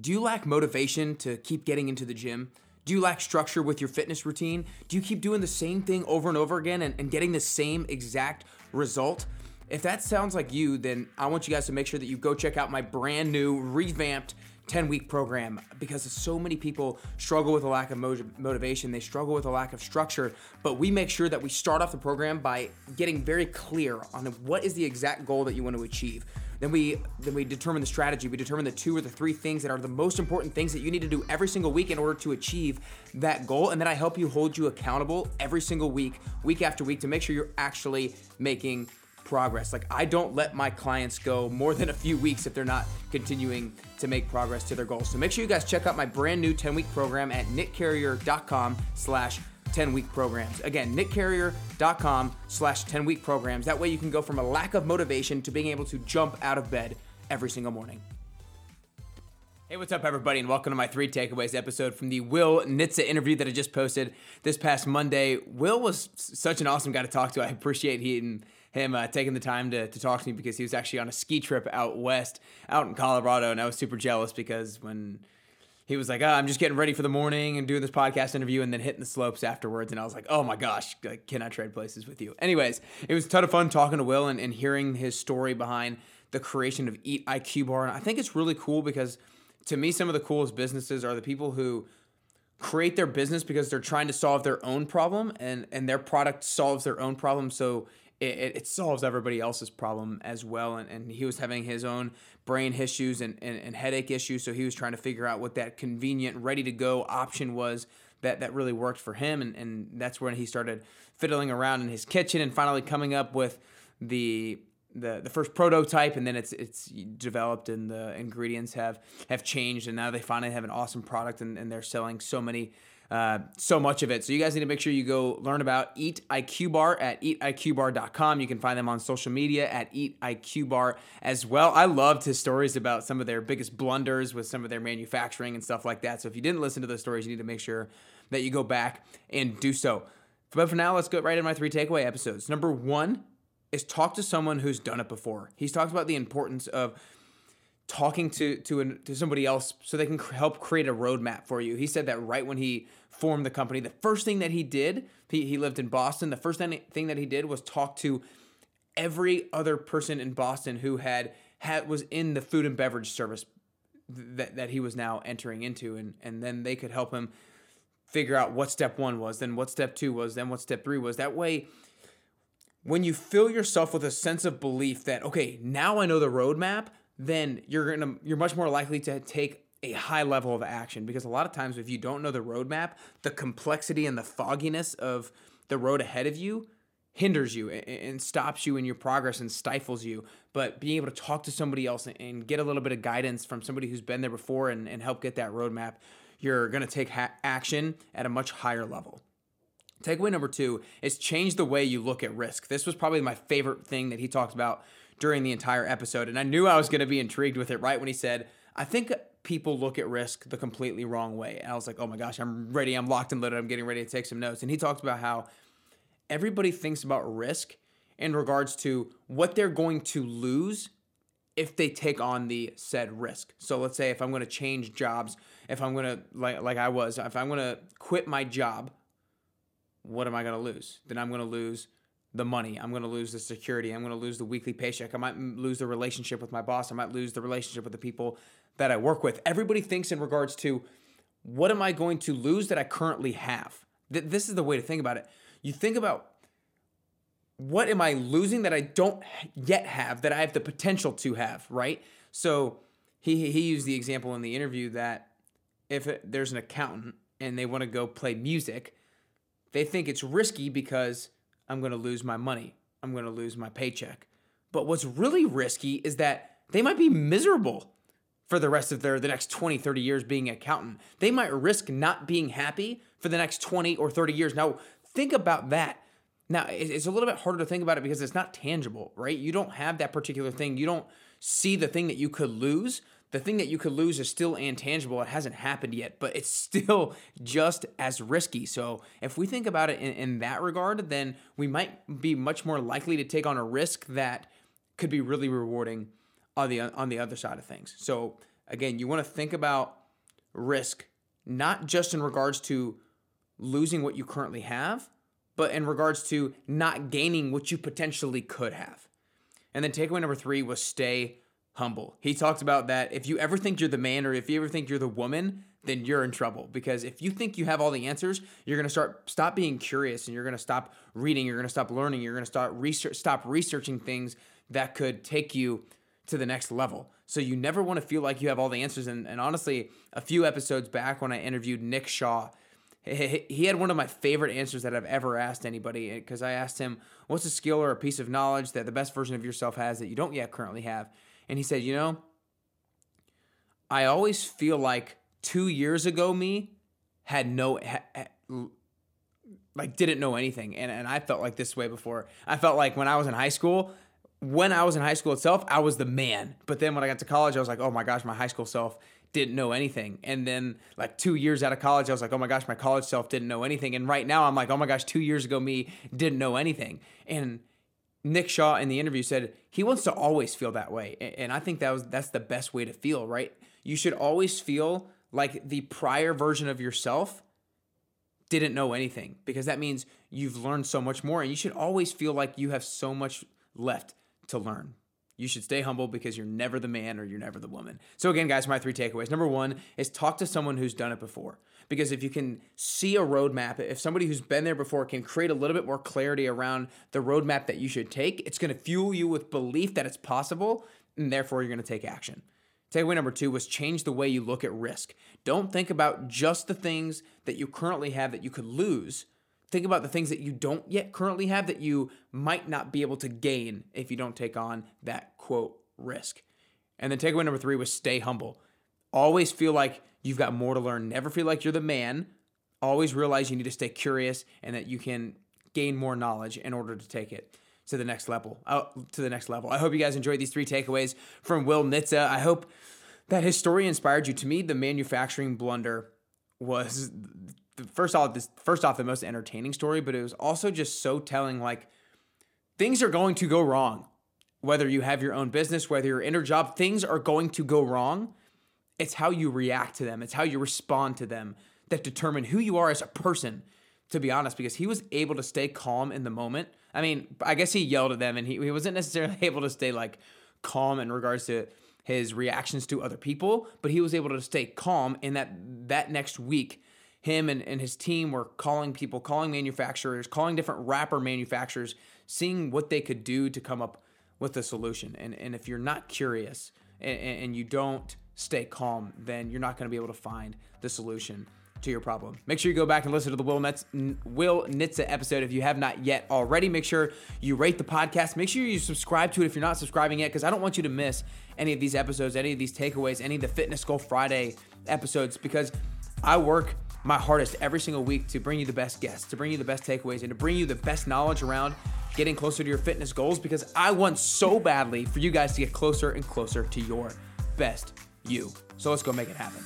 Do you lack motivation to keep getting into the gym? Do you lack structure with your fitness routine? Do you keep doing the same thing over and over again and, and getting the same exact result? If that sounds like you, then I want you guys to make sure that you go check out my brand new, revamped 10 week program because so many people struggle with a lack of motivation. They struggle with a lack of structure. But we make sure that we start off the program by getting very clear on what is the exact goal that you want to achieve. Then we then we determine the strategy. We determine the two or the three things that are the most important things that you need to do every single week in order to achieve that goal. And then I help you hold you accountable every single week, week after week, to make sure you're actually making progress. Like I don't let my clients go more than a few weeks if they're not continuing to make progress to their goals. So make sure you guys check out my brand new 10-week program at nickcarrier.com slash 10 week programs. Again, nickcarrier.com slash 10 week programs. That way you can go from a lack of motivation to being able to jump out of bed every single morning. Hey, what's up, everybody, and welcome to my three takeaways episode from the Will Nitze interview that I just posted this past Monday. Will was such an awesome guy to talk to. I appreciate him him uh, taking the time to, to talk to me because he was actually on a ski trip out west, out in Colorado, and I was super jealous because when he was like, oh, I'm just getting ready for the morning and doing this podcast interview and then hitting the slopes afterwards. And I was like, oh my gosh, like, can I trade places with you? Anyways, it was a ton of fun talking to Will and, and hearing his story behind the creation of Eat IQ Bar. And I think it's really cool because to me, some of the coolest businesses are the people who create their business because they're trying to solve their own problem and, and their product solves their own problem. So it, it, solves everybody else's problem as well. And, and he was having his own brain issues and, and, and headache issues. So he was trying to figure out what that convenient, ready to go option was that, that really worked for him. And, and that's when he started fiddling around in his kitchen and finally coming up with the the the first prototype and then it's it's developed and the ingredients have have changed and now they finally have an awesome product and, and they're selling so many uh, so much of it. So you guys need to make sure you go learn about Eat IQ Bar at eatiqbar.com. You can find them on social media at Eat IQ Bar as well. I loved his stories about some of their biggest blunders with some of their manufacturing and stuff like that. So if you didn't listen to those stories, you need to make sure that you go back and do so. But for now, let's go right into my three takeaway episodes. Number one is talk to someone who's done it before. He's talked about the importance of talking to to an, to somebody else so they can help create a roadmap for you. He said that right when he formed the company, the first thing that he did, he, he lived in Boston. The first thing that he did was talk to every other person in Boston who had had was in the food and beverage service that that he was now entering into, and and then they could help him figure out what step one was, then what step two was, then what step three was. That way when you fill yourself with a sense of belief that okay now i know the roadmap then you're gonna you're much more likely to take a high level of action because a lot of times if you don't know the roadmap, the complexity and the fogginess of the road ahead of you hinders you and stops you in your progress and stifles you. But being able to talk to somebody else and get a little bit of guidance from somebody who's been there before and, and help get that roadmap, you're going to take ha- action at a much higher level. Takeaway number two is change the way you look at risk. This was probably my favorite thing that he talked about during the entire episode. And I knew I was going to be intrigued with it right when he said, I think people look at risk the completely wrong way. And I was like, oh my gosh, I'm ready. I'm locked and loaded. I'm getting ready to take some notes. And he talked about how everybody thinks about risk in regards to what they're going to lose if they take on the said risk. So let's say if I'm going to change jobs, if I'm going to like like I was, if I'm going to quit my job, what am I going to lose? Then I'm going to lose the money. I'm going to lose the security. I'm going to lose the weekly paycheck. I might lose the relationship with my boss. I might lose the relationship with the people that I work with. Everybody thinks in regards to what am I going to lose that I currently have? This is the way to think about it. You think about what am I losing that I don't yet have that I have the potential to have, right? So he he used the example in the interview that if it, there's an accountant and they want to go play music, they think it's risky because I'm going to lose my money. I'm going to lose my paycheck. But what's really risky is that they might be miserable for the rest of their the next 20, 30 years being an accountant. They might risk not being happy for the next 20 or 30 years. Now, think about that. Now, it's a little bit harder to think about it because it's not tangible, right? You don't have that particular thing. You don't see the thing that you could lose the thing that you could lose is still intangible. It hasn't happened yet, but it's still just as risky. So if we think about it in, in that regard, then we might be much more likely to take on a risk that could be really rewarding on the on the other side of things. So again, you want to think about risk, not just in regards to losing what you currently have, but in regards to not gaining what you potentially could have. And then takeaway number three was stay humble. He talked about that if you ever think you're the man or if you ever think you're the woman, then you're in trouble because if you think you have all the answers, you're going to start stop being curious and you're going to stop reading, you're going to stop learning, you're going to start research stop researching things that could take you to the next level. So you never want to feel like you have all the answers and, and honestly, a few episodes back when I interviewed Nick Shaw, he had one of my favorite answers that I've ever asked anybody eh, because I asked him, What's a skill or a piece of knowledge that the best version of yourself has that you don't yet currently have? And he said, You know, I always feel like two years ago me had no, like, didn't know anything. And, and I felt like this way before. I felt like when I was in high school, when I was in high school itself, I was the man. But then when I got to college, I was like, oh my gosh, my high school self didn't know anything. And then like two years out of college, I was like, oh my gosh, my college self didn't know anything. And right now I'm like, oh my gosh, two years ago me didn't know anything. And Nick Shaw in the interview said he wants to always feel that way. And I think that was that's the best way to feel, right? You should always feel like the prior version of yourself didn't know anything because that means you've learned so much more and you should always feel like you have so much left to learn. You should stay humble because you're never the man or you're never the woman. So, again, guys, my three takeaways. Number one is talk to someone who's done it before. Because if you can see a roadmap, if somebody who's been there before can create a little bit more clarity around the roadmap that you should take, it's going to fuel you with belief that it's possible, and therefore you're going to take action. Takeaway number two was change the way you look at risk. Don't think about just the things that you currently have that you could lose Think about the things that you don't yet currently have that you might not be able to gain if you don't take on that quote risk. And then takeaway number three was stay humble. Always feel like you've got more to learn. Never feel like you're the man. Always realize you need to stay curious and that you can gain more knowledge in order to take it to the next level. Uh, to the next level. I hope you guys enjoyed these three takeaways from Will Nitze. I hope that his story inspired you. To me, the manufacturing blunder was first off this first off the most entertaining story, but it was also just so telling like things are going to go wrong. Whether you have your own business, whether you're in a job, things are going to go wrong. It's how you react to them, it's how you respond to them that determine who you are as a person, to be honest, because he was able to stay calm in the moment. I mean, I guess he yelled at them and he, he wasn't necessarily able to stay like calm in regards to his reactions to other people, but he was able to stay calm in that that next week him and, and his team were calling people, calling manufacturers, calling different wrapper manufacturers, seeing what they could do to come up with a solution. And, and if you're not curious and, and you don't stay calm, then you're not going to be able to find the solution to your problem. Make sure you go back and listen to the Will, Nitze, Will Nitze episode if you have not yet already. Make sure you rate the podcast. Make sure you subscribe to it if you're not subscribing yet, because I don't want you to miss any of these episodes, any of these takeaways, any of the Fitness Goal Friday episodes, because I work my hardest every single week to bring you the best guests, to bring you the best takeaways, and to bring you the best knowledge around getting closer to your fitness goals because I want so badly for you guys to get closer and closer to your best you. So let's go make it happen.